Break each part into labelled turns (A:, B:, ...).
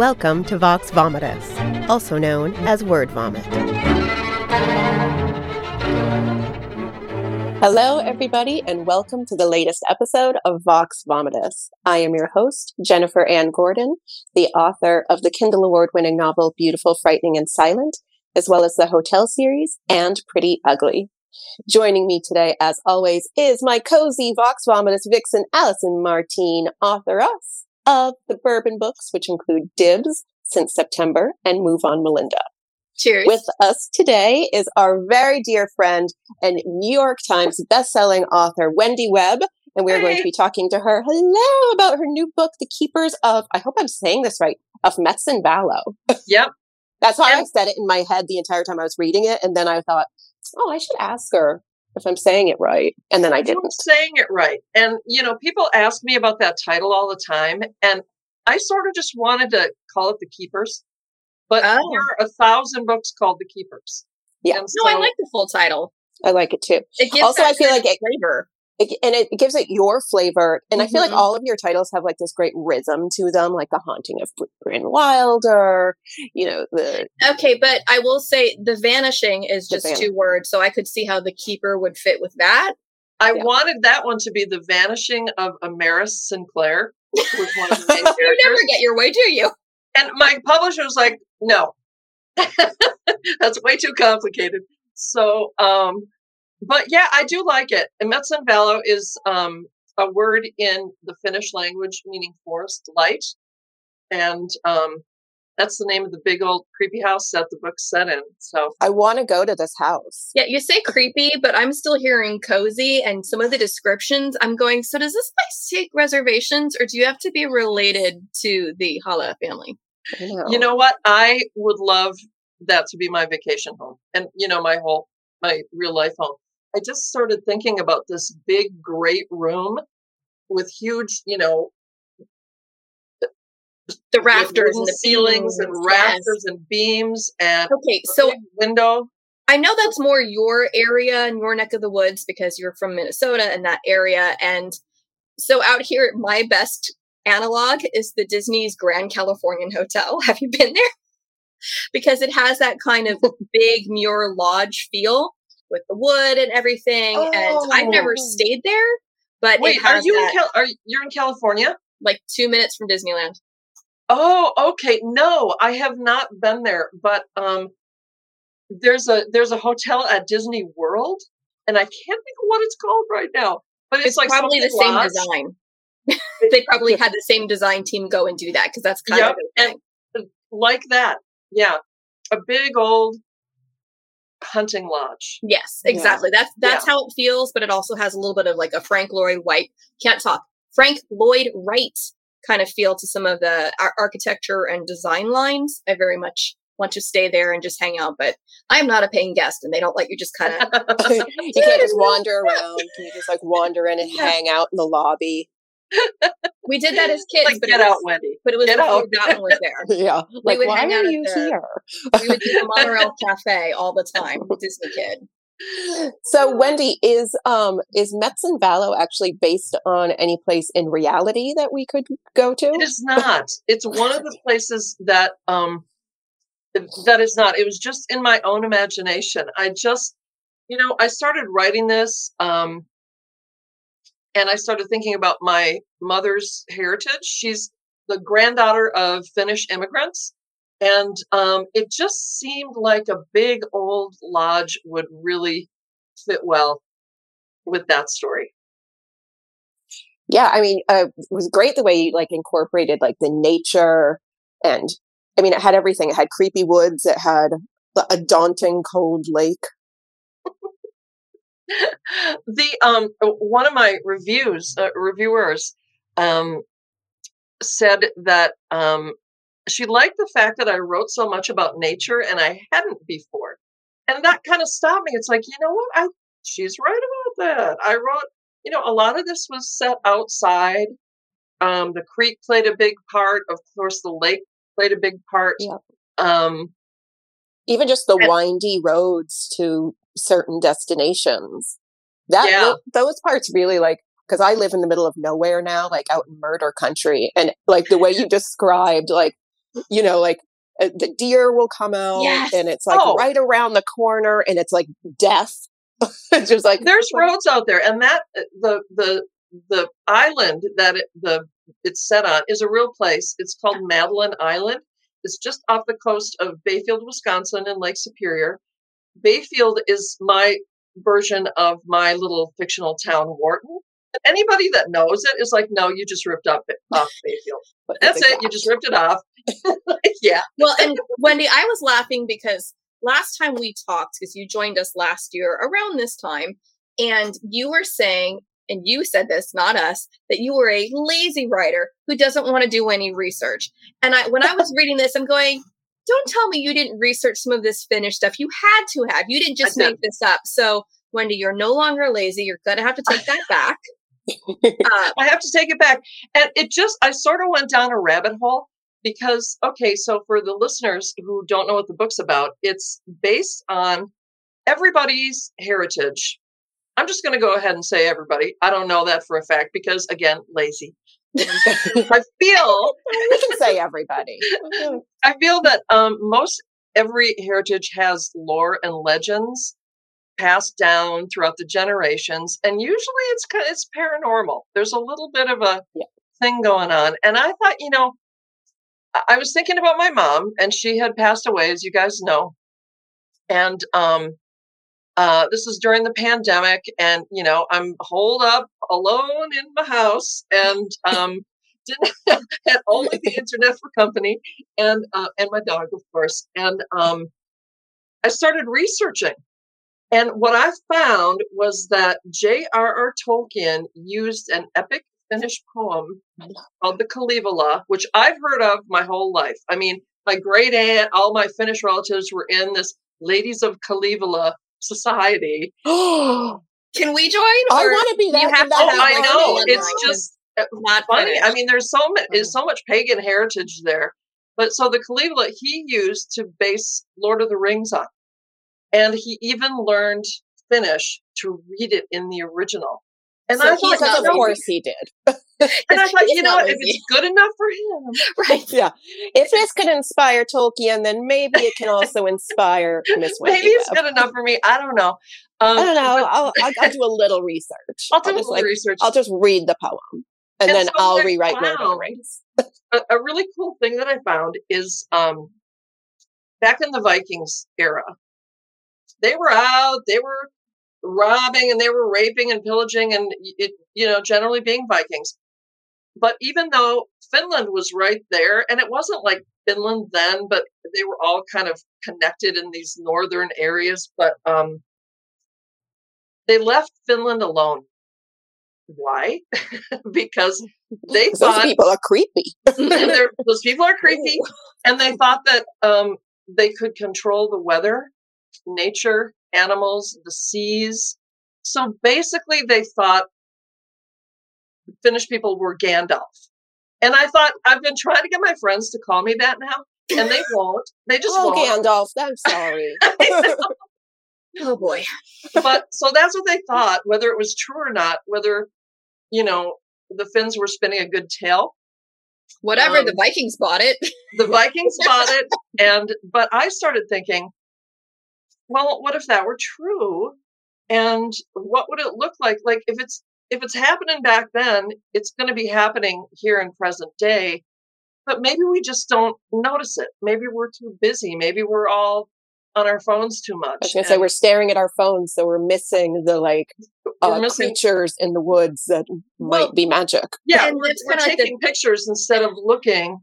A: Welcome to Vox Vomitus, also known as Word Vomit. Hello, everybody, and welcome to the latest episode of Vox Vomitus. I am your host, Jennifer Anne Gordon, the author of the Kindle Award winning novel Beautiful, Frightening, and Silent, as well as the Hotel series and Pretty Ugly. Joining me today, as always, is my cozy Vox Vomitus vixen, Allison Martine, author us of the bourbon books, which include Dibs, Since September, and Move On Melinda.
B: Cheers.
A: With us today is our very dear friend and New York Times bestselling author, Wendy Webb. And we're going to be talking to her, hello, about her new book, The Keepers of, I hope I'm saying this right, of Metsan Valo.
B: Yep.
A: That's how I said it in my head the entire time I was reading it. And then I thought, oh, I should ask her if I'm saying it right. And then I
B: You're
A: didn't.
B: saying it right. And, you know, people ask me about that title all the time. And I sort of just wanted to call it The Keepers. But
C: Oh.
B: there are a thousand books called The Keepers.
A: Yeah.
B: And
C: No, I like the full title.
A: I like it too.
C: It gives
A: Also, I feel like
C: of
A: it-
C: flavor.
A: It, and it gives it your flavor. And I feel like
C: Mhm.
A: all of your titles have like this great rhythm to them, like The Haunting of Br- Brynn Wilder, you know, the,
C: Okay, but I will say the vanishing is
A: The
C: just
A: Van-
C: two words, so I could see how the keeper would fit with that.
B: I
A: Yeah.
B: wanted that one to be The Vanishing of Amaris Sinclair, which one of the main
C: You never get your way, do you?
B: And my publisher was like, no, that's way too complicated. So, um, but yeah, I do like it. And Metsan Valo is um, a word in the Finnish language meaning forest light. And um, that's the name of the big old creepy house that the book's set in. So,
A: I want to go to this house.
C: Yeah, you say creepy, but I'm still hearing cozy and some of the descriptions. I'm going, so does this place take reservations or do you have to be related to the Hala family?
A: Know.
B: you know what? I would love that to be my vacation home and, you know, my whole, my real life home. I just started thinking about this big, great room with huge, you know,
C: The rafters and the
B: ceilings and rafters and beams and.
C: Okay, so
B: window.
C: I know that's more your area and your neck of the woods because you're from Minnesota and that area. And so out here, my best analog is the Disney's Grand Californian Hotel. Have you been there? because it has that kind of big Muir Lodge feel with the wood and everything. And I've never
A: Oh.
C: stayed there, but
B: Wait,
C: it
B: are you
C: that,
B: in Cal- are you're in California?
C: like two minutes from Disneyland.
B: Oh, okay. No, I have not been there, but um there's a there's a hotel at Disney World and I can't think of what it's called right now. But it's,
C: It's,
B: like
C: probably the same design. they probably had the same design team go and do that because that's kind
B: Yep,
C: of
B: like that. Yeah. A big old hunting lodge.
C: Yes,
A: Yeah.
C: exactly. That's that's how it feels, but it also has a little bit of like a Frank Lloyd White can't talk. Frank Lloyd Wright kind of feel to some of the ar- architecture and design lines. I very much want to stay there and just hang out, but I'm not a paying guest, and they don't let you just kind of.
A: you can't just wander around. Can you just like wander in and
C: Yeah.
A: hang out in the lobby?
C: we did that as kids,
B: like
C: but
B: get
C: it was,
B: out, Wendy.
C: but it was
B: Get
C: before
B: out.
C: that one was there.
A: Yeah. Like,
C: would
A: why
C: hang
A: are
C: at
A: you here?
C: We would do the monorail cafe all the time. Disney kid.
A: So Wendy, is um is Metsan Valo actually based on any place in reality that we could go to?
B: It is not. It's one of the places that um that is not. It was just in my own imagination. I just you know, I started writing this um and I started thinking about my mother's heritage. She's the granddaughter of Finnish immigrants. And um, it just seemed like a big old lodge would really fit well with that story.
A: Yeah, I mean, uh, it was great the way you like incorporated like the nature and I mean, it had everything. It had creepy woods. It had a daunting cold lake.
B: The um one of my reviews uh, reviewers um said that um she liked the fact that I wrote so much about nature and I hadn't before. And that kind of stopped me. It's like, you know what? I she's right about that. I wrote, you know, a lot of this was set outside. Um the creek played a big part, of course the lake played a big part.
A: Yep.
B: Um
A: Even just the
B: And-
A: windy roads to certain destinations. That
B: Yeah.
A: tho- those parts really like because I live in the middle of nowhere now, like out in murder country, and like the way you described, like you know, like uh, the deer will come out
C: Yes.
A: and it's like
B: Oh.
A: right around the corner and it's like death. it's just like
B: there's roads out there and that uh, the the the island that it, the it's set on is a real place it's called madeline island it's just off the coast of bayfield wisconsin and lake superior bayfield is my version of my little fictional town wharton and anybody that knows it is like no you just ripped up off bayfield. That's it you just ripped it off. Yeah.
C: Well, and Wendy, I was laughing because last time we talked, because you joined us last year around this time, and you were saying, and you said this, not us, that you were a lazy writer who doesn't want to do any research. And I, when I was reading this, I'm going, don't tell me you didn't research some of this Finnish stuff. You had to have. You didn't just make this up. So, Wendy, you're no longer lazy. You're going to have to take that back. Uh,
B: I have to take it back. And it just, I sort of went down a rabbit hole because, okay, so for the listeners who don't know what the book's about, it's based on everybody's heritage. I'm just going to go ahead and say everybody. I don't know that for a fact because, again, lazy. I feel
A: we can say everybody.
B: I feel that um, most every heritage has lore and legends passed down throughout the generations, and usually it's it's paranormal. There's a little bit of a
A: Yeah.
B: thing going on, and I thought, you know, I- I was thinking about my mom, and she had passed away, as you guys know, and um. Uh, this is during the pandemic, and you know I'm holed up alone in my house, and um, didn't had only the internet for company, and uh, and my dog, of course. And um, I started researching, and what I found was that J.R.R. Tolkien used an epic Finnish poem called the Kalevala, which I've heard of my whole life. I mean, my great aunt, all my Finnish relatives were in this Ladies of Kalevala society.
C: Can we join? I
A: want to be that.
C: you have to have
B: I know. It's just uh,
C: not
B: funny. I mean, there's so much, there's so much pagan heritage there. But so the Kalevala he used to base Lord of the Rings on, and he even learned Finnish to read it in the original. And
C: So
B: I thought,
A: of course he did.
B: and I thought, you know, if it's good enough for him,
C: right.
A: Yeah. If this could inspire Tolkien, then maybe it can also inspire Miss
B: maybe it's
A: Webb.
B: good enough for me. I don't know. Um,
A: I don't know. I'll, I'll, I'll do a little research.
B: I'll do a
A: just
B: little
A: like
B: research.
A: I'll just read the poem, and,
B: And
A: then
B: so
A: I'll
B: I
A: rewrite the
B: a, a really cool thing that I found is um, back in the Vikings era, they were out, they were robbing and they were raping and pillaging and it, you know, generally being Vikings. But even though Finland was right there, and it wasn't like Finland then, but they were all kind of connected in these northern areas, but um, they left Finland alone. Why? because they
A: 'Cause Those
B: thought
A: people are creepy.
B: those people are creepy and they thought that um, they could control the weather nature animals the seas so basically they thought finnish people were gandalf and i thought i've been trying to get my friends to call me that now and they won't they just
A: oh,
B: won't
A: Gandalf, I'm sorry.
C: Oh boy.
B: but so that's what they thought whether it was true or not whether you know the finns were spinning a good tale
C: Whatever,
B: Um,
C: the Vikings bought it.
B: the Vikings bought it, and but I started thinking, well, what if that were true? And what would it look like? Like if it's if it's happening back then, it's going to be happening here in present day. But maybe we just don't notice it. Maybe we're too busy. Maybe we're all on our phones too much.
A: I was gonna say we're staring at our phones, so we're missing the like uh,
B: missing.
A: creatures in the woods that
C: Well,
A: might be magic.
B: Yeah,
C: and
B: we're, we're
C: kinda like the-
B: taking pictures instead of looking.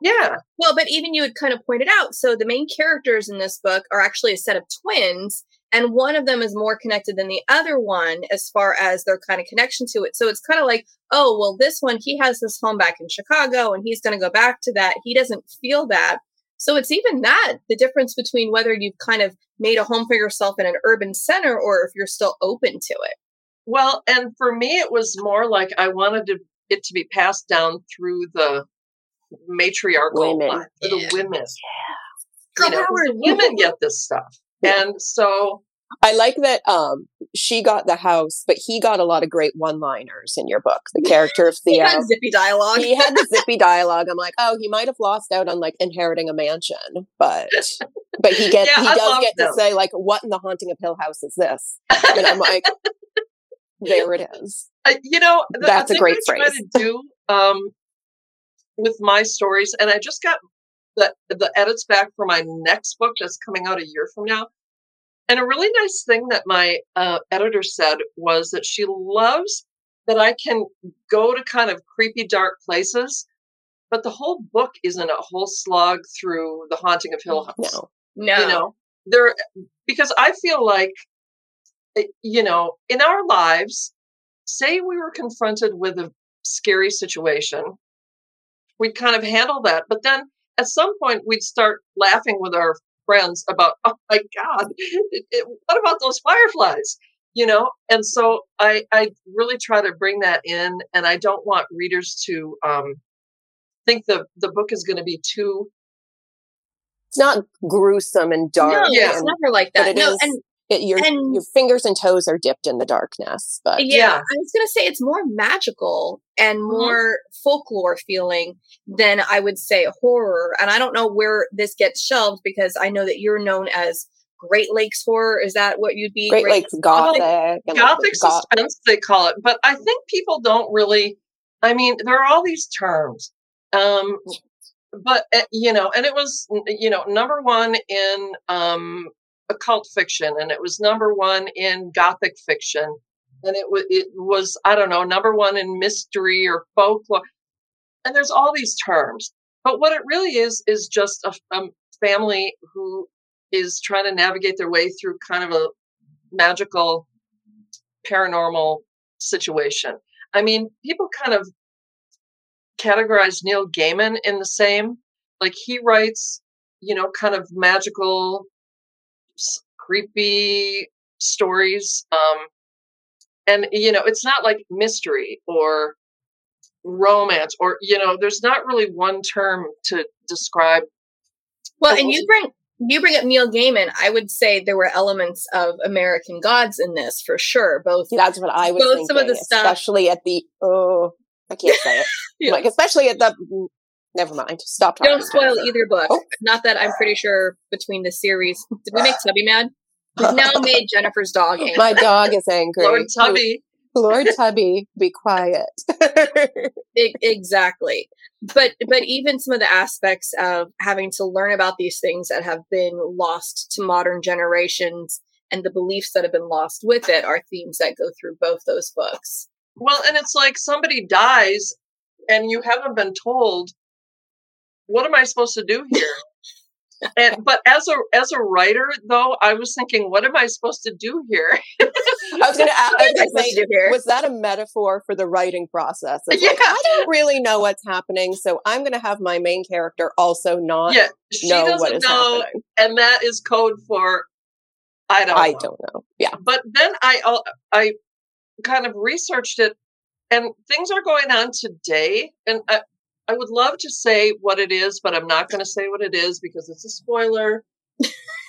B: Yeah,
C: Well, but even you had kind of pointed out, so the main characters in this book are actually a set of twins, and one of them is more connected than the other one as far as their kind of connection to it. So it's kind of like, oh, well, this one, he has this home back in Chicago and he's going to go back to that. He doesn't feel that. So it's even that the difference between whether you've kind of made a home for yourself in an urban center or if you're still open to it.
B: Well, and for me, it was more like I wanted to, it to be passed down through the matriarchal
A: Women.
B: line, through
C: Yeah.
B: the women. Yeah.
C: Girl
B: You know, 'cause
C: power.
B: the women get this stuff, and so
A: I like that um, she got the house, but he got a lot of great one-liners in your book. The character of Theo, He
C: had zippy dialogue.
A: he had the zippy dialogue. I'm like, oh, he might have lost out on like inheriting a mansion, but but he gets
B: Yeah,
A: he
B: I
A: does get to say like, what in the haunting of Hill House is this? And I'm like, there it is.
B: I, you know, the,
A: That's a great phrase.
B: do um, with my stories, and I just got the the edits back for my next book that's coming out a year from now. And a really nice thing that my uh, editor said was that she loves that I can go to kind of creepy, dark places, but the whole book isn't a whole slog through the haunting of Hill House
A: No,
C: no.
B: you know there because i feel like eh, you know in our lives say we were confronted with a scary situation we'd kind of handle that but then at some point we'd start laughing with our friends about oh my god it, it, what about those fireflies you know and so i i really try to bring that in and i don't want readers to um think the the book is going to be too
A: it's not gruesome and dark.
C: No,
B: Yeah.
C: it's never like that. No,
A: is-
C: and
A: it, your
C: and-
A: your fingers and toes are dipped in the darkness. But
C: yeah,
B: Yeah.
C: I was gonna say it's more magical and
B: Mhm.
C: more folklore feeling than I would say horror. And I don't know where this gets shelved because I know that you're known as Great Lakes horror. Is that what you'd be?
A: Great Lakes Gothic, and like
B: gothic
A: goth-
B: suspense they call it but i think people don't really i mean there are all these terms um but uh, you know and it was you know number one in um occult fiction and it was number one in gothic fiction and it was it was i don't know number one in mystery or folklore and there's all these terms but what it really is is just a, a family who is trying to navigate their way through kind of a magical paranormal situation. I mean, people kind of categorize Neil Gaiman in the same. Like he writes, you know, kind of magical, creepy stories. Um, and you know, it's not like mystery or romance or you know, there's not really one term to describe.
C: Well, and you bring you bring up Neil Gaiman. I would say there were elements of American Gods in this for sure. Both
A: that's what I was
C: Both
A: thinking,
C: some of the stuff-
A: especially at the oh, I can't say it.
C: Yeah.
A: Like especially at the. Never mind. Stop talking.
C: don't spoil
A: Jennifer.
C: either book.
A: Oh.
C: Not that I'm pretty sure between the series. Did we make Tubby mad? We've now made Jennifer's dog angry.
A: My dog is angry.
B: Lord Tubby.
A: Lord Tubby, be quiet.
C: Exactly but but even some of the aspects of having to learn about these things that have been lost to modern generations and the beliefs that have been lost with it are themes that go through both those books
B: Well, and it's like somebody dies and you haven't been told what am I supposed to do here? and but as a as a writer though, I was thinking, what am I supposed to do here?
A: I was going to ask. Was
C: What am I
A: gonna
C: supposed
A: say,
C: to do here?
A: was that a metaphor for the writing process? It's like,
B: Yeah.
A: I don't really know what's happening, so I'm going to have my main character also not
B: yeah, she
A: know
B: doesn't
A: is
B: know,
A: happening.
B: and that is code for I don't.
A: I
B: know.
A: don't know. Yeah.
B: But then I uh, I kind of researched it, and things are going on today, and I. I would love to say what it is, but I'm not going to say what it is because it's a spoiler.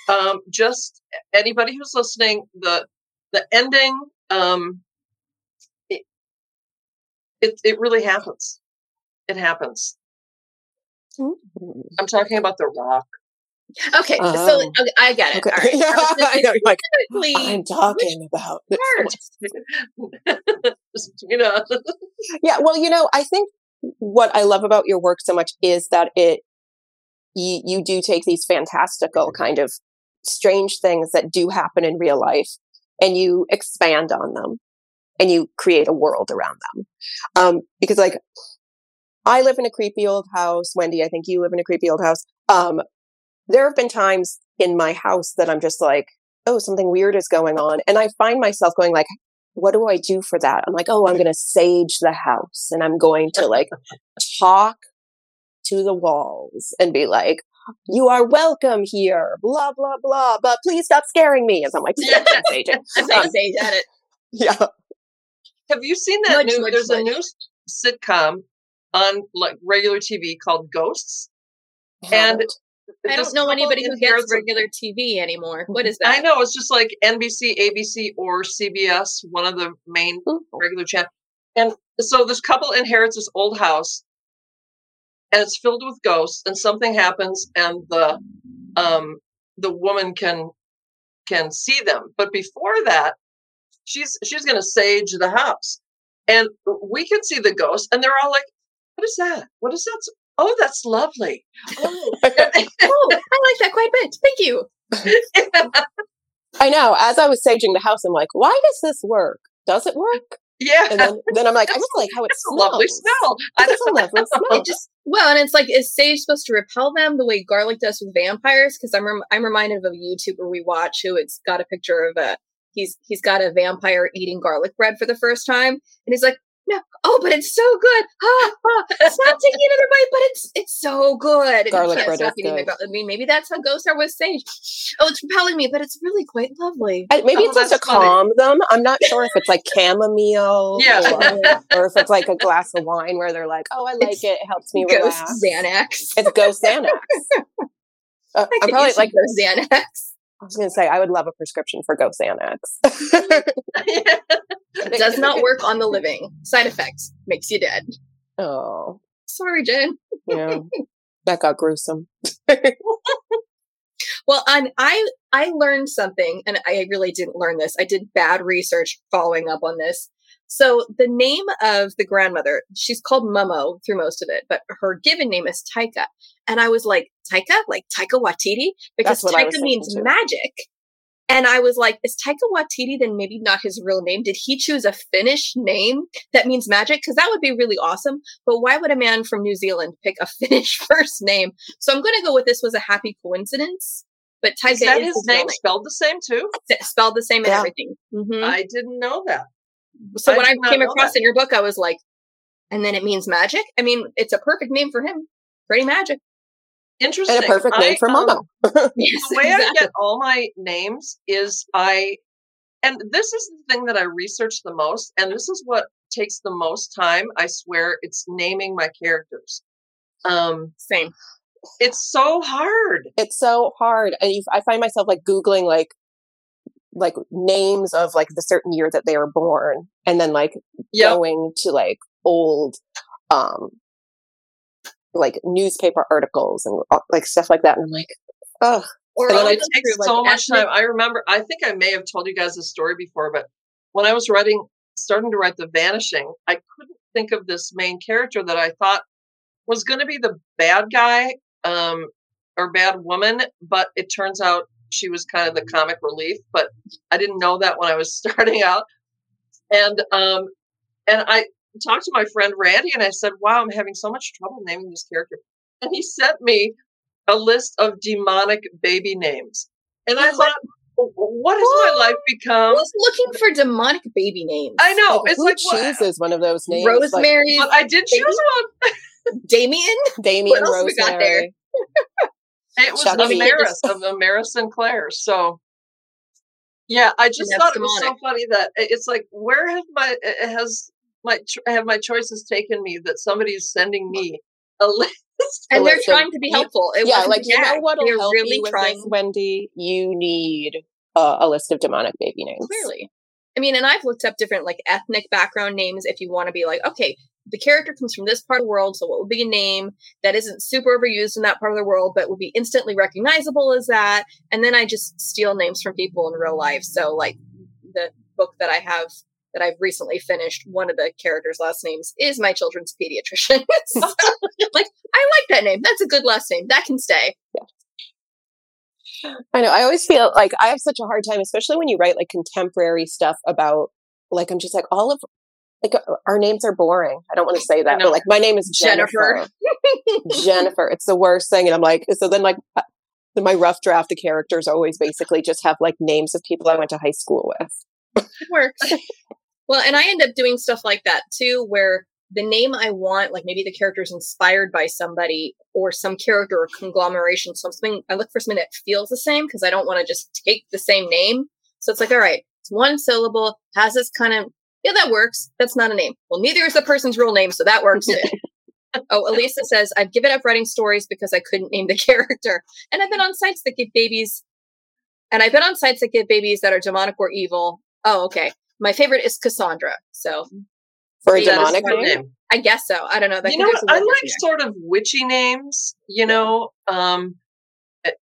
B: um, just anybody who's listening, the the ending, um, it, it it really happens. It happens. I'm talking about the Rock.
C: okay so
A: Oh.
C: okay, i get it
A: Okay.
C: all right
A: Yeah, I know, you're like, I'm talking about
B: you know,
A: Yeah, well, you know, I think what I love about your work so much is that it you, you do take these fantastical kind of strange things that do happen in real life and you expand on them and you create a world around them. Um, because like I live in a creepy old house. Wendy, I think you live in a creepy old house. Um, there have been times in my house that I'm just like, oh, something weird is going on. And I find myself going like, what do I do for that? I'm like, oh, I'm going to sage the house and I'm going to like talk to the walls and be like, you are welcome here, blah, blah, blah, but please stop scaring me as I'm like,
B: Yeah.
A: saging.
C: I'm saying sage at it
A: Yeah.
B: have you seen that
C: Nudge,
B: new?
C: nudge,
B: there's a new sitcom on like regular TV called Ghosts. And
C: I don't know anybody who gets regular TV anymore. What is that?
B: I know it's just like NBC, ABC, or CBS, one of the main regular channels. And so this couple inherits this old house, and it's filled with ghosts. And something happens, and the um the woman can can see them. But before that, she's she's going to sage the house, and we can see the ghosts, and they're all like, "What is that? What is that? Oh, that's lovely." Oh,
C: oh, I like that quite a bit. Thank you.
A: I know. As I was saging the house, I'm like, why does this work? Does it work?
B: yeah.
A: And then, then I'm like, I just like how it
B: it's a
A: smells.
B: lovely smell. I
A: It's a
B: don't
A: lovely smell.
C: It just well, and it's like is sage supposed to repel them the way garlic does with vampires? Because I'm rem- I'm reminded of a YouTuber we watch who it's got a picture of a he's he's got a vampire eating garlic bread for the first time, and he's like, no, oh, but it's so good. Ah, ah, stop taking another bite, but it's it's so good.
A: Garlic bread
C: stop
A: is good.
C: I mean, maybe that's how ghosts are with sage. Oh, it's repelling me, but it's really quite lovely.
A: I, maybe
B: Oh,
A: it's just to calm them. I'm not sure if it's like chamomile
B: Yeah.
A: or, or if it's like a glass of wine where they're like, oh, I like
C: It's
A: it. It helps me
C: Ghost
A: relax.
C: Xanax.
A: It's ghost Xanax. Uh,
C: I
A: I'm probably like,
C: ghost Xanax.
A: I was going to say, I would love a prescription for ghost Xanax.
C: It does not work on the living. Side effects makes you dead.
A: oh,
C: Sorry, Jen.
A: yeah. That got gruesome.
C: Well, and I I learned something, and I really didn't learn this. I did bad research following up on this. So the name of the grandmother, she's called Momo through most of it, but her given name is Taika. And I was like, Taika, like Taika Waititi, because
A: That's what I was
C: Taika means magic. And I was like, is Taika Waititi then maybe not his real name? Did he choose a Finnish name that means magic? Because that would be really awesome. But why would a man from New Zealand pick a Finnish first name? So I'm going to go with this was a happy coincidence. But Taika
B: Is that
C: is
B: his
C: real
B: name spelled the same too?
C: S- spelled the same and
A: Yeah.
C: everything. hmm
B: I didn't know that.
C: so
B: I
C: when I came across
B: that.
C: in your book, I was like, and then it means magic. I mean, it's a perfect name for him. Pretty magic.
B: Interesting.
A: And a perfect name
B: I,
A: for
B: um,
A: Momo.
C: Yes,
B: the way I get all my names is I, and this is the thing that I research the most, and this is what takes the most time. I swear, it's naming my characters. Um,
C: Same.
B: it's so hard.
A: it's so hard and you, i find myself like googling like like names of like the certain year that they were born and then like
B: Yep.
A: going to like old um like newspaper articles and like stuff like that and i'm like oh
C: Or
A: And then
C: I'll
A: I
B: it takes
C: like,
B: so much time. I remember, I think I may have told you guys this story before, but when I was writing, starting to write The Vanishing, I couldn't think of this main character that I thought was going to be the bad guy um, or bad woman, but it turns out she was kind of the comic relief. But I didn't know that when I was starting out, and um, and I talked to my friend Randy, and I said, "Wow, I'm having so much trouble naming this character," and he sent me a list of demonic baby names. And I thought, what has my life become?
C: Who's looking for demonic baby names?
B: I know.
A: like,
B: it's
A: who
B: like, what- uh,
A: chooses one of those names like
C: Rosemary,
B: but I did choose one.
C: Damien.
A: damien
C: What else we got there?
A: rosemary
B: It was
A: Chucky.
B: Amaris of Amaris Sinclair. So, yeah, I just thought it was so funny that it's like, where have my has my have my choices taken me that somebody's sending me a list?
C: And they're trying to be helpful. It
A: yeah like you know what'll
C: They're
A: help
C: really
A: you with
C: trying
A: this wendy you need uh, a list of demonic baby names
C: Clearly. I mean, and I've looked up different like ethnic background names if you want to be like, okay, the character comes from this part of the world, so what would be a name that isn't super overused in that part of the world, but would be instantly recognizable as that? And then I just steal names from people in real life. So, like the book that I have that I've recently finished, one of the characters' last names is my children's pediatrician. So, like, I like that name. That's a good last name. That can stay. Yeah.
A: I know. I always feel like I have such a hard time, especially when you write like contemporary stuff about, like, I'm just like, all of, like, uh, our names are boring. I don't want to say that, but like, my name is
C: Jennifer.
A: Jennifer. Jennifer. It's the worst thing. And I'm like, so then, like, uh, my rough draft, the characters always basically just have like names of people I went to high school with.
C: It works. Well, and I end up doing stuff like that too, where the name I want, like maybe the character is inspired by somebody or some character or conglomeration, something I look for something that feels the same because I don't want to just take the same name. So it's like, all right, it's one syllable, has this kind of yeah, that works. That's not a name. Well, neither is the person's real name, so that works. oh, Elisa says, I've given up writing stories because I couldn't name the character. And I've been on sites that give babies, and I've been on sites that give babies that are demonic or evil. Oh, okay. My favorite is Cassandra. So
A: For a
B: That is
A: demonic
B: her
A: name?
C: I guess so. I don't know. That
B: you know
C: do
B: what?
C: some
B: I like sort of witchy names. You know, um, it,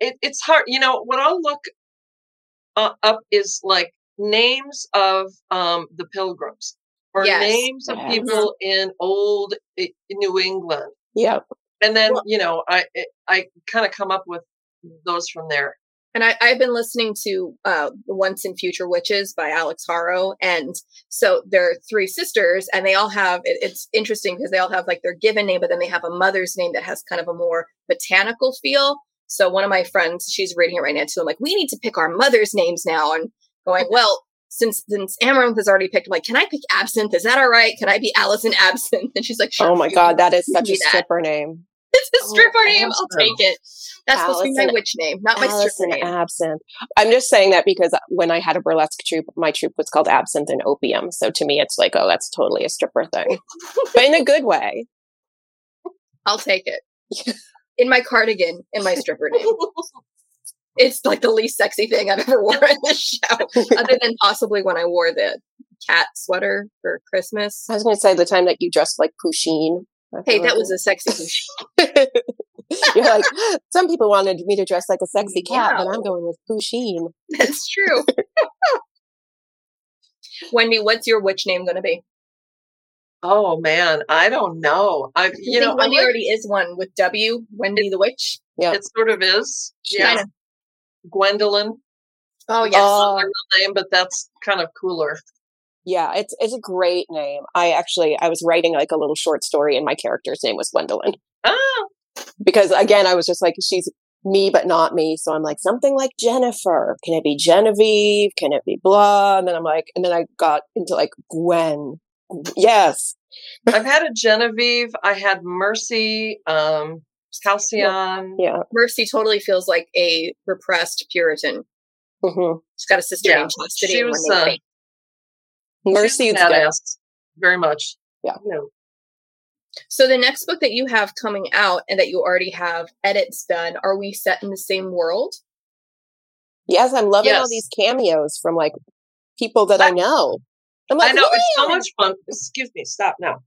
B: it, it's hard. You know what I'll look uh, up is like names of um, the pilgrims or
C: Yes.
B: names of people in old I- New England,
A: Yep.
B: and then
C: Well-
B: you know I it, I kind of come up with those from there.
C: And I, I've been listening to uh, Once and Future Witches by Alix Harrow. And so they're three sisters, and they all have it, it's interesting because they all have like their given name, but then they have a mother's name that has kind of a more botanical feel. So one of my friends, she's reading it right now too. I'm like, we need to pick our mother's names now. And going, well, since since Amaranth has already picked, I'm like, can I pick Absinthe? Is that all right? Can I be Allison Absinthe? And she's like, sure.
A: Oh my god, that is such a
C: do that.
A: stripper name.
C: It's a
B: Oh,
C: stripper name. I'll take it. That's supposed to be my witch name, not my stripper name.
A: Absinthe. I'm just saying that because when I had a burlesque troupe, my troupe was called Absinthe and Opium. So to me, it's like, oh, that's totally a stripper thing, but in a good way.
C: I'll take it. In my cardigan, in my stripper name. It's like the least sexy thing I've ever worn in this show, other than possibly when I wore the cat sweater for Christmas.
A: I was going to say the time that you dressed like Pusheen.
C: Hey, that was a sexy bougie.
A: You're like, some people wanted me to dress like a sexy cat, but I'm going with Pusheen.
C: That's true. Wendy, what's your witch name going to be?
B: Oh man, I don't know. I
C: I
B: you know
C: Wendy
B: like-
C: already is one with W. Wendy the witch.
A: Yeah.
B: it sort of is. Yeah,
C: Kinda.
B: Gwendolyn.
C: Oh yes.
A: Oh.
B: Not my real name, but that's kind of cooler.
A: Yeah, it's it's a great name. I actually I was writing like a little short story, and my character's name was Gwendolyn
B: Ah,
A: because again, I was just like, she's me but not me. So I'm like something like Jennifer. Can it be Genevieve? Can it be blah? And then I'm like, and then I got into like Gwen. Yes,
B: I've had a Genevieve. I had Mercy, um, Halcyon.
A: yeah.
C: Mercy totally feels like a repressed Puritan.
A: hmm
C: She's got a sister
B: Yeah,
C: named Chastity.
B: she
C: and
B: was, uh,
C: Faith.
A: Mercy's
B: She's a
A: good.
B: badass, very much.
A: Yeah.
B: You know,
C: So the next book that you have coming out and that you already have edits done, are we set in the same world?
A: Yes, I'm loving all these cameos from like people that I know. I'm like,
B: I know it's so much fun. Excuse me, stop now.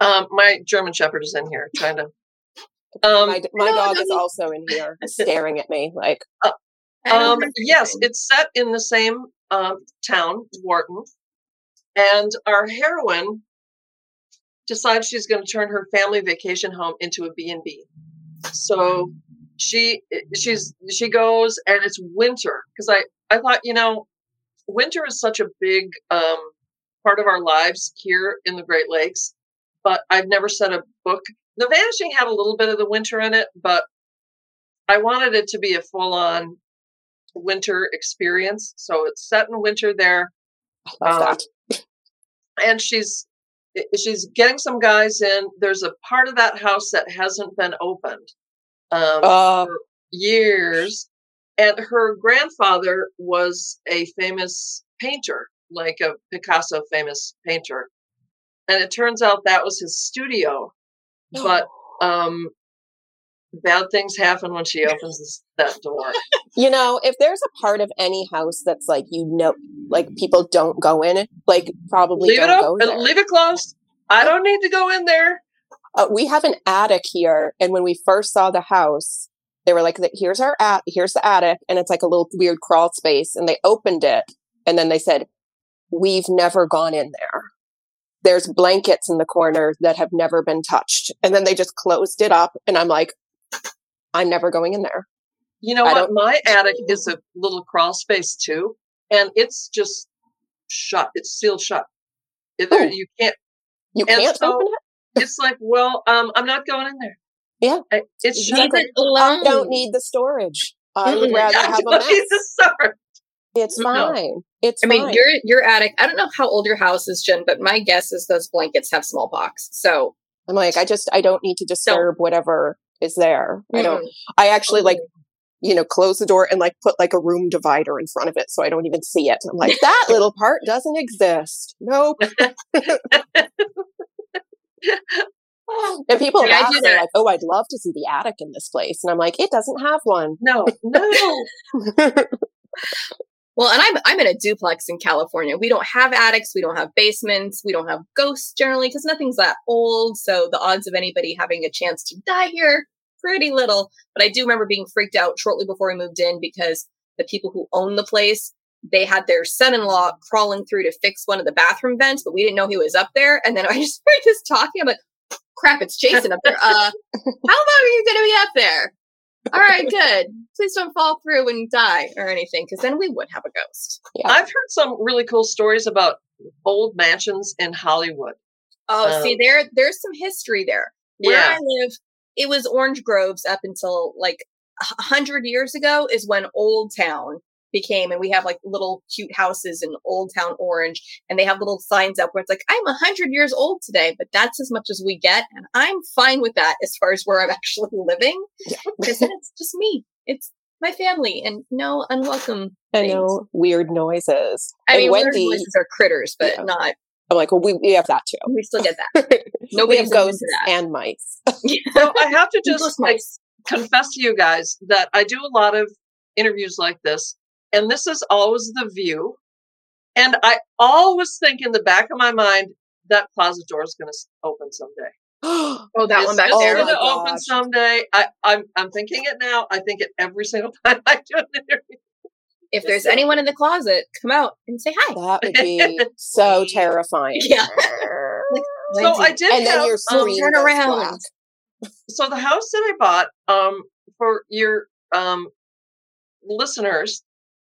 B: Um, my German Shepherd is in here trying to. Um,
A: my, my
C: No,
A: dog
C: no,
A: is
C: no.
A: also in here staring at me like
C: I don't
B: Um, yes, it's set in the same um, town, Wharton, and our heroine decides she's going to turn her family vacation home into a B and B. So she she's she goes, and it's winter because I I thought you know winter is such a big um, part of our lives here in the Great Lakes, but I've never set a book. The Vanishing had a little bit of the winter in it, but I wanted it to be a full on winter experience. So it's set in winter there. Um, and she's she's getting some guys in. There's a part of that house that hasn't been opened um,
A: Uh,
B: for years, and her grandfather was a famous painter, like a Picasso famous painter, and it turns out that was his studio. But um, bad things happen when she opens that door.
A: you know, if there's a part of any house that's like you know, like people don't go in, like probably
B: leave it up,
A: go
B: and
A: there.
B: leave it closed. I don't need to go in there.
A: Uh, we have an attic here, and when we first saw the house, they were like, "Here's our at, here's the attic," and it's like a little weird crawl space. And they opened it, and then they said, "We've never gone in there. There's blankets in the corner that have never been touched." And then they just closed it up, and I'm like, "I'm never going in there."
B: You know
A: I
B: what?
A: don't-
B: My attic is a little crawl space too, and it's just shut. It's sealed shut. It- there- you can't.
A: You
B: And
A: can't
B: so-
A: open it.
B: It's like, well, um, I'm not going in there.
A: Yeah.
B: I, it's shut.
C: Leave it alone.
A: I don't need the storage. I would rather
B: I
A: have a
B: don't
A: mess.
B: need to start.
A: It's
B: No.
A: fine. It's
C: I mean,
A: fine.
C: your your attic. I don't know how old your house is, Jen, but my guess is those blankets have smallpox. So
A: I'm like, I just I don't need to disturb whatever is there. I don't. I actually like you know close the door and like put like a room divider in front of it so I don't even see it. I'm like that little part doesn't exist. Nope. And people
C: Yeah,
A: ask, they're like, "Oh, I'd love to see the attic in this place," and I'm like, "It doesn't have one."
B: No, no.
C: Well, and I'm I'm in a duplex in California. We don't have attics, we don't have basements, we don't have ghosts generally because nothing's that old. So the odds of anybody having a chance to die here pretty little. But I do remember being freaked out shortly before we moved in because the people who own the place they had their son-in-law crawling through to fix one of the bathroom vents, but we didn't know he was up there. And then I just heard this talking. I'm like, crap, it's Jason up there. Uh, how long are you going to be up there? All right, good. Please don't fall through and die or anything, because then we would have a ghost. Yeah.
B: I've heard some really cool stories about old mansions in Hollywood.
C: Oh,
B: Um,
C: see, there, there's some history there. Where
B: Yeah.
C: I live, it was orange groves up until like a hundred years ago is when Old Town became, and we have like little cute houses in Old Town Orange, and they have little signs up where it's like, I'm a hundred years old today, but that's as much as we get, and I'm fine with that as far as where I'm actually living,
A: Yeah.
C: because then it's just me. It's my family, and no unwelcome.
A: and
C: things.
A: no weird noises.
C: I
A: and
C: mean, weird
A: Wendy,
C: voices are critters, but
A: Yeah.
C: not.
A: I'm like, well, we, we have that too.
C: We still get that.
A: we
C: Nobody's
A: have
C: immune to
A: ghosts
C: that.
A: and mice.
B: So I have to just like, confess to you guys that I do a lot of interviews like this, and this is always the view. And I always think in the back of my mind that closet door is going to open someday.
C: Oh, that
B: It's
C: one back
B: just
A: Oh
C: there.
B: going to open
A: gosh.
B: someday. I, I'm I'm thinking it now. I think it every single time I do an interview.
C: If there's anyone in the closet, come out and say hi.
A: that would be so terrifying.
C: Yeah.
B: So I did
A: and then
B: have,
A: your
B: um,
C: turn around.
A: black.
B: so the house that I bought um, for your um, listeners,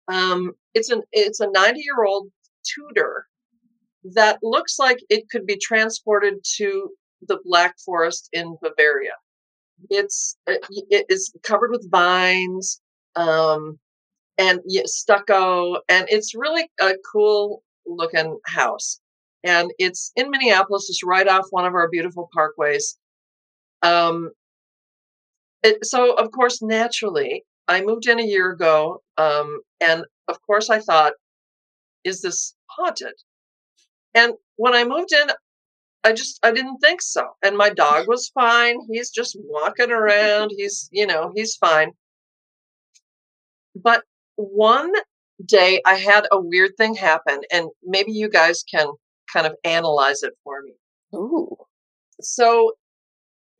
B: um, it's an it's a 90 year old Tudor that looks like it could be transported to the Black Forest in Bavaria. It's it it is covered with vines um, and stucco, and it's really a cool looking house. And it's in Minneapolis, just right off one of our beautiful parkways. Um, it, so of course, naturally, I moved in a year ago, um, and of course, I thought, "Is this haunted?" And when I moved in, I just I didn't think so. And my dog was fine; he's just walking around. He's you know he's fine. But one day, I had a weird thing happen, and maybe you guys can kind of analyze it for me
A: Ooh.
B: so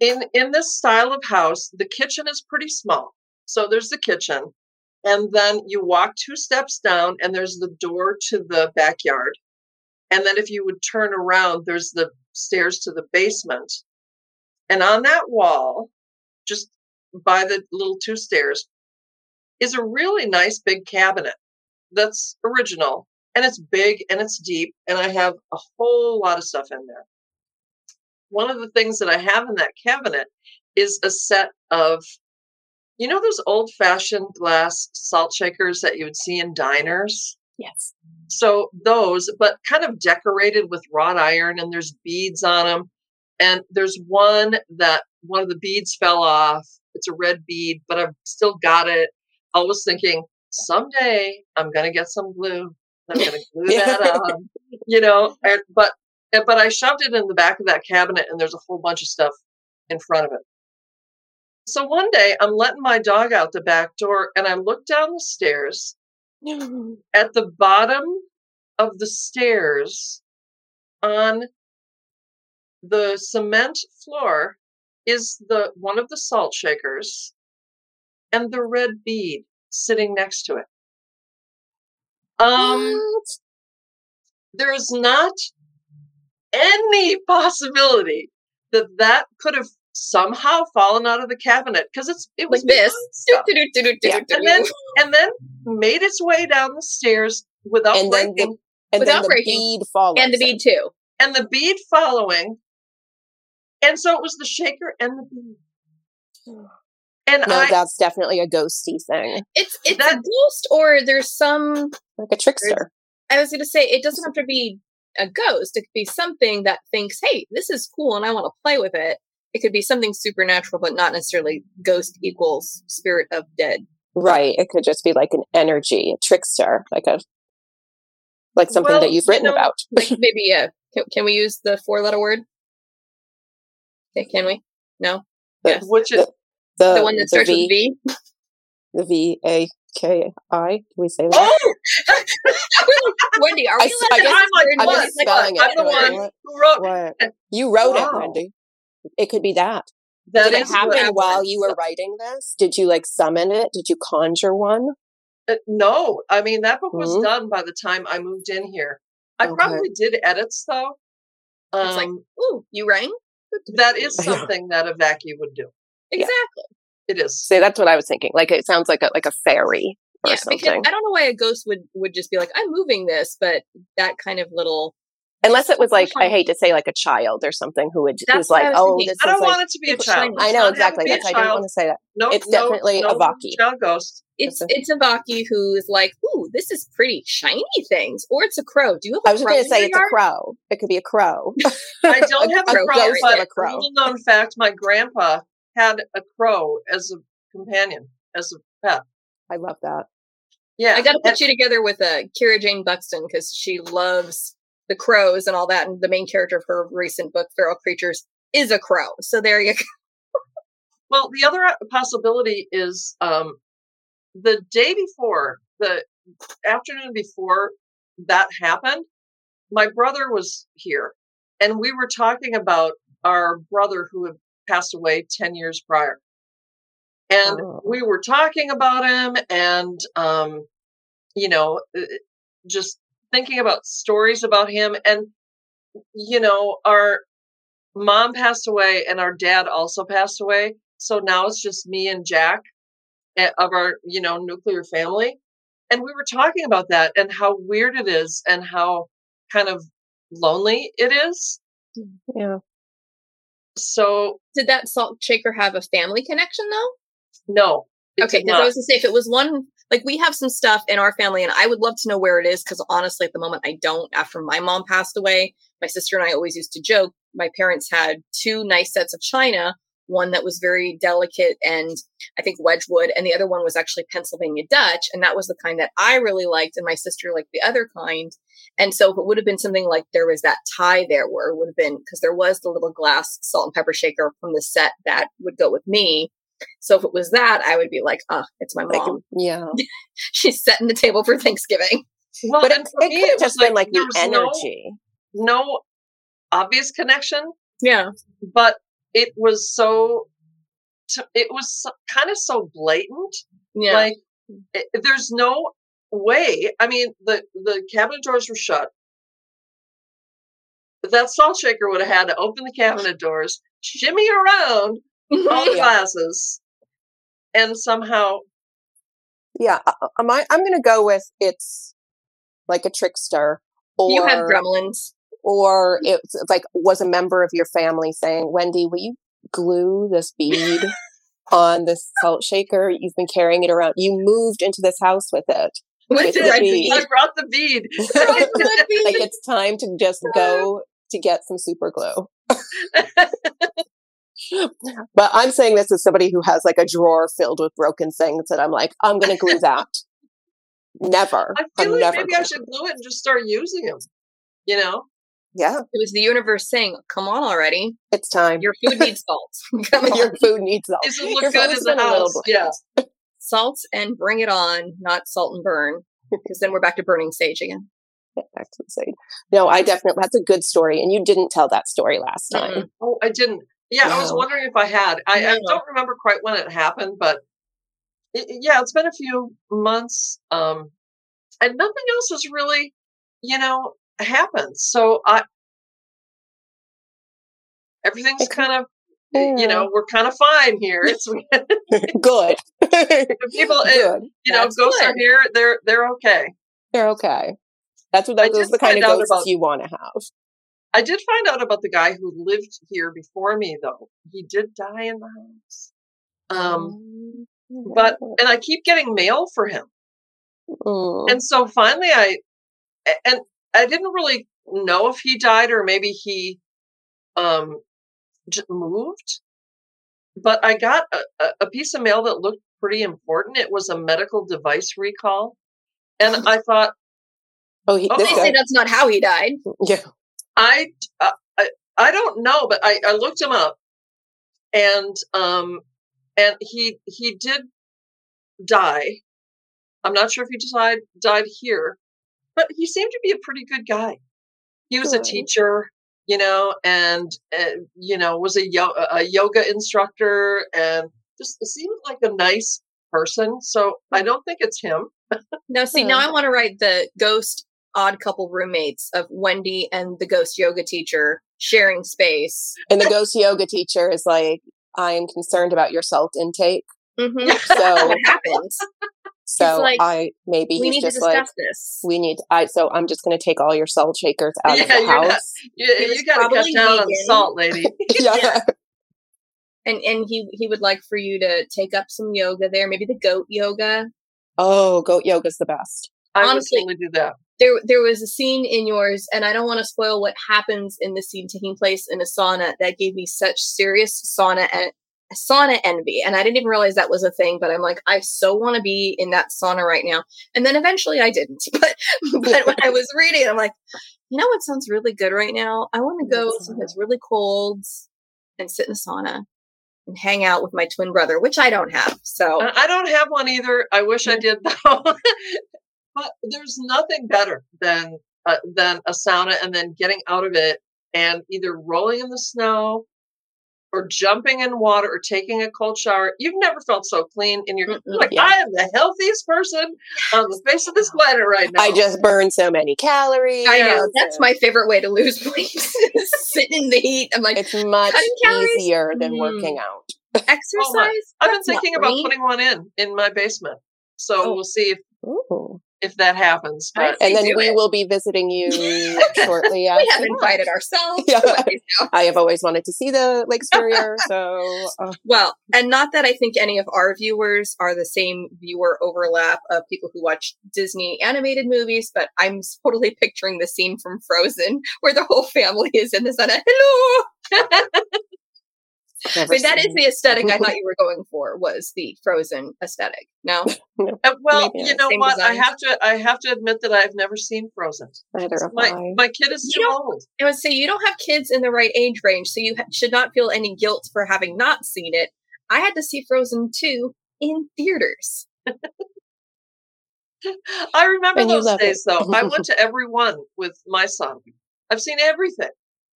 B: in in this style of house the kitchen is pretty small so there's the kitchen and then you walk two steps down and there's the door to the backyard. And then if you would turn around there's the stairs to the basement. And on that wall just by the little two stairs is a really nice big cabinet that's original and it's big and it's deep and i have a whole lot of stuff in there. One of the things that I have in that cabinet is a set of, you know, those old fashioned glass salt shakers that you would see in diners?
A: Yes.
B: So those, but kind of decorated with wrought iron and there's beads on them. And there's one that one of the beads fell off. It's a red bead, but I've still got it. I was thinking someday I'm going to get some glue. I'm going to glue that on, you know, and, but and- but I shoved it in the back of that cabinet and there's a whole bunch of stuff in front of it. So one day I'm letting my dog out the back door and I look down the stairs. At the bottom of the stairs on the cement floor is the one of the salt shakers and the red bead sitting next to it. Um
A: What?
B: there is not any possibility that that could have somehow fallen out of the cabinet because it's it was
C: Like this.
B: stuff.
A: Yeah.
B: and then and then made its way down the stairs without
A: and then
B: breaking
A: the, and then
C: Without
A: the
C: breaking.
A: bead follows.
C: and the bead too.
B: and the bead following and so it was the shaker and the bead and
A: No,
B: I
A: that's definitely a ghosty thing,
C: It's it's
B: That-
C: a ghost, or there's some.
A: like a trickster.
C: I was going to say it doesn't have to be a ghost. It could be something that thinks, "Hey, this is cool, and I want to play with it." It could be something supernatural, but not necessarily ghost equals spirit of dead.
A: Right. It could just be like an energy, a trickster, like a like something
B: Well,
A: that you've
B: you
A: written
B: know,
A: about.
C: Like maybe, uh, can, can we use the four letter word? Okay, can we? No.
A: The,
C: Yes.
B: Which is
A: the,
C: The one that starts
A: v,
C: with V.
A: The V A K I. Do we say that?
B: oh,
C: Wendy, are
A: I
C: we
A: s-
C: allowed
A: I guess-
C: use the word
A: I'm
C: one? Like,
A: spelling it.
B: I'm the one who wrote
A: What? You wrote it, Wendy. It could be that.
B: that.
A: Did it happen while you were writing this? Did you like summon it? Did you conjure one?
B: Uh, no, I mean that book was
A: Mhm.
B: done by the time I moved in here. I
A: Okay.
B: probably did edits though.
C: It's like,
B: Um,
C: ooh, you rang?
B: that is something that a vacuum would do.
A: Yeah.
C: Exactly.
B: It is.
A: See, that's what I was thinking. Like it sounds like a like a fairy or
C: Yeah,
A: something.
C: because I don't know why a ghost would would just be like, I'm moving this, but that kind of little
A: Unless it was like I hate to say like a child or something who would
C: That's
A: who's like, oh, this
B: I
A: is
B: don't
A: like.
B: want it to be a child.
A: I know
B: not have it
A: exactly. That's why I didn't want to say that.
B: No,
A: It's
B: no,
A: definitely a Vaki.
B: Child ghost.
C: it's
A: a-
C: it's a Vaki who is like, ooh, this is pretty shiny things. Or it's a crow. Do you have a
A: I was just going to say it's a crow. It could be a crow.
B: I don't have a,
A: a
B: crow, but
A: a crow.
B: little known fact: my grandpa had a crow as a companion, as a pet.
A: I love that.
B: Yeah,
C: I got to put you together with uh, Kira Jane Buxton because she loves the crows and all that. And the main character of her recent book, Feral Creatures, is a crow. So there you go.
B: Well, the other uh, possibility is um, the day before, the afternoon before that happened, my brother was here, and we were talking about our brother who had passed away 10 years prior. And
A: Oh.
B: we were talking about him and, um, you know, uh, just thinking about stories about him. And, you know, our mom passed away and our dad also passed away. So now it's just me and Jack eh, of our, you know, nuclear family. And we were talking about that and how weird it is and how kind of lonely it is.
A: Yeah.
B: So,
C: Did that salt shaker have a family connection though?
B: no.
C: Okay, because I was gonna say if it was one like we have some stuff in our family, and I would love to know where it is because honestly, at the moment, I don't. After my mom passed away, my sister and I always used to joke. My parents had two nice sets of china, one that was very delicate and I think Wedgwood, and the other one was actually Pennsylvania Dutch, and that was the kind that I really liked, and my sister liked the other kind. And so, if it would have been something like there was that tie there, where it would have been because there was the little glass salt and pepper shaker from the set that would go with me. So if it was that, I would be like, "Ah, it's my
A: Like,
C: mom.
A: yeah.
C: She's setting the table for Thanksgiving."
B: well,
A: But it,
B: for
A: it
B: me,
A: could have just been like
B: there
A: the
B: was no-
A: energy.
B: no obvious connection,
C: Yeah,
B: but it was so, t- it was so, kind of so blatant.
C: yeah.
B: Like, it, there's no way. I mean, the, the cabinet doors were shut. That salt shaker would have had to open the cabinet doors, shimmy around all the
A: Yeah.
B: glasses, and somehow,
A: Yeah. Uh, uh, I, I might- I'm going to go with it's like a trickster. Or,
C: you have gremlins.
A: or it's like was a member of your family saying, Wendy, will you glue this bead on this salt shaker? You've been carrying it around. You moved into this house with it.
C: With the
A: bead.
C: bead.
B: I brought the bead.
A: like it's time to just go to get some super glue. but I'm saying this as somebody who has like a drawer filled with broken things that I'm like, I'm going to glue that. Never.
B: I
A: I'm
B: like
A: never
B: maybe I should glue it and just start using them. You know?
A: Yeah,
C: It was the universe saying, "Come on already,
A: it's time.
C: your food needs salt. Come on,
A: Your food needs salt.
B: Does it
A: Your
B: look good the
A: a
B: house? Yeah.
C: salt and bring it on, not salt and burn." Because then we're back to burning sage again.
A: Back to the sage. No, I definitely, that's a good story. And you didn't tell that story last time.
C: Mm-mm.
B: Oh, I didn't. Yeah, I was wondering if I had. I, I don't remember quite when it happened, but it, yeah, it's been a few months. Um, and nothing else has really, you know, happened. So I, everything's
A: Okay.
B: kind of, you know, we're kind of fine here. It's
A: good.
B: people, uh,
A: good.
B: you know,
C: That's
B: ghosts are here. They're they're okay.
A: They're okay. That's what those are the kind of ghosts
B: about-
A: you want to have.
B: I did find out about the guy who lived here before me, though. He did die in the house. Um, but and I keep getting mail for him.
A: Mm.
B: And so finally I, and I didn't really know if he died or maybe he um j- moved. But I got a, a- a piece of mail that looked pretty important. It was a medical device recall. And I thought
A: oh, he,
B: Oh,
C: They
A: guy.
C: say that's not how he died.
A: Yeah.
B: I uh, I, I don't know, but I, I looked him up and um, and he he did die. I'm not sure if he died died here, but he seemed to be a pretty good guy. He was
A: Good.
B: a teacher, you know, and uh, you know was a, yo- a yoga instructor, and just seemed like a nice person. So I don't think it's him.
C: Now, see, now
A: Hmm.
C: I want to write the ghost odd couple roommates of Wendy and the ghost yoga teacher sharing space.
A: And the ghost yoga teacher is like, I'm concerned about your salt intake.
C: Mm-hmm.
A: So,
C: what happens?
A: so
C: like,
A: I maybe
C: we
A: he's
C: need to
A: just
C: discuss
A: like,
C: this.
A: we need. I so I'm just going to take all your salt shakers out of
B: Yeah,
A: the
B: you're not-
A: house.
B: You, you got to cut
C: probably
B: down on
C: vegan.
B: salt, lady.
A: yeah.
C: and and he he would like for you to take up some yoga there, maybe the goat yoga.
A: Oh, goat yoga's the best.
B: I
C: Honestly-
B: would totally do that.
C: There there was a scene in yours, and I don't want to spoil what happens in the scene taking place in a sauna that gave me such serious sauna and sauna envy, and I didn't even realize that was a thing. But I'm like, I so want to be in that sauna right now. And then eventually I didn't. But but when I was reading, I'm like, you know what sounds really good right now? I want to go someplace really cold and sit in a sauna and hang out with my twin brother, which I don't have. So
B: I don't have one either. I wish I did though. But there's nothing better than uh, than a sauna and then getting out of it and either rolling in the snow or jumping in water or taking a cold shower. You've never felt so clean in your
C: Mm-mm.
B: like
A: Yeah.
B: I am the healthiest person on the face of this planet right now.
A: I just burn so many calories.
C: I know
B: Yes.
C: that's my favorite way to lose weight. Sitting in the heat. I'm like,
A: It's much
C: Cutting calories?
A: easier than
C: Mm.
A: working out.
C: exercise.
B: I've been thinking about
C: great.
B: putting one in in my basement. So
C: Oh.
B: we'll see if
A: Ooh.
B: If that happens.
C: I
B: But
A: And then we
C: it.
A: will be visiting you shortly.
C: We have invited ourselves.
A: Yeah.
C: to Wendy's house.
A: I have always wanted to see the Lake Superior, so uh,
C: Well, and not that I think any of our viewers are the same viewer overlap of people who watch Disney animated movies, but I'm totally picturing the scene from Frozen where the whole family is in the sun. Hello!
A: Never
C: But that is the aesthetic I thought you were going for was the Frozen aesthetic. No?
B: Uh, well,
A: Maybe
B: you know
C: Same
B: what? I have to. I have to admit that I've never seen Frozen.
A: neither
B: My
A: I.
B: my kid is
C: You
B: too old.
C: I would say you don't have kids in the right age range, so you ha- should not feel any guilt for having not seen it. I had to see Frozen 2 in theaters.
B: I remember
A: And
B: those days,
A: it.
B: though. I went to every one with my son. I've seen everything.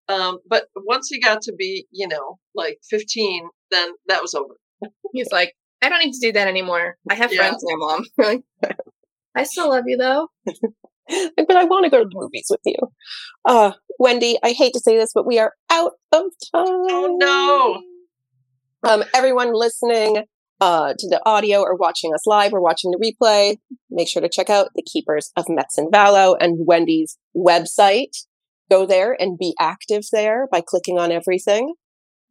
B: Um, but once he got to be, you know, like 15, then that was over.
C: He's like, I don't need to do that anymore. I have
B: Yeah.
C: friends now, mom. I still love you though.
A: but I want to go to the movies with you. Uh, Wendy, I hate to say this, but we are out of time.
B: Oh, no.
A: Um, everyone listening uh, to the audio or watching us live or watching the replay, make sure to check out the Keepers of Metsan Valo and Wendy's website. Go there and be active there by clicking on everything.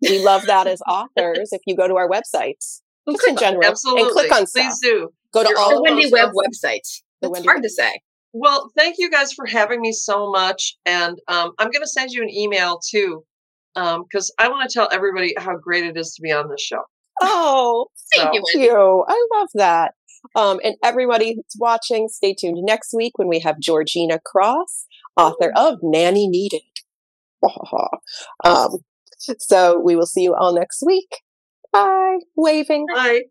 A: We love that as authors if you go to our websites, just in general,
B: Absolutely.
A: and click on
B: Please
A: stuff.
B: do.
A: Go to
B: You're
A: all
C: The
A: of
C: Wendy Webb
A: websites.
C: website.
A: The
C: It's
A: Wendy
C: hard to say.
B: Well, thank you guys for having me so much. And um, I'm going to send you an email too, because I want to tell everybody how great it is to be on this show.
A: Oh,
C: Thank
B: So-
C: you,
A: Thank
C: Wendy.
A: you. I love that. Um, and everybody who's watching, stay tuned next week when we have Georgina Cross, author of Nanny Needed. um, so we will see you all next week. Bye. Waving.
B: Bye.